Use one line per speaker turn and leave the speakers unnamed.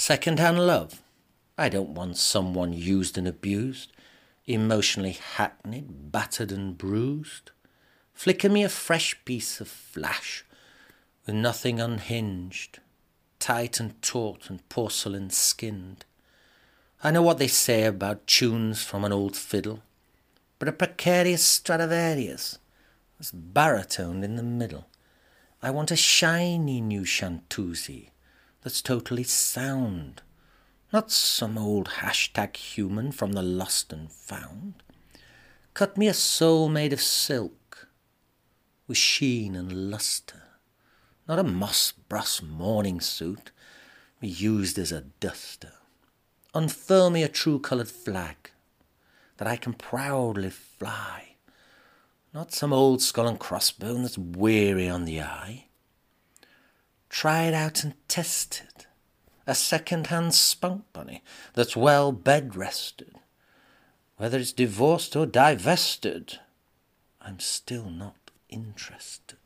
Second-hand love? I don't want someone used and abused, emotionally hackneyed, battered and bruised. Flicker me a fresh piece of flash, with nothing unhinged, tight and taut and porcelain skinned. I know what they say about tunes from an old fiddle, but a precarious Stradivarius that's baritoned in the middle. I want a shiny new Shantuzi that's totally sound, not some old hashtag human from the lost and found. Cut me a soul made of silk, with sheen and lustre, not a moss brass morning suit, used as a duster. Unfurl me a true coloured flag, that I can proudly fly, not some old skull and crossbone that's weary on the eye. Try it out and test it. A second-hand spunk bunny that's well bed rested. Whether it's divorced or divested, I'm still not interested.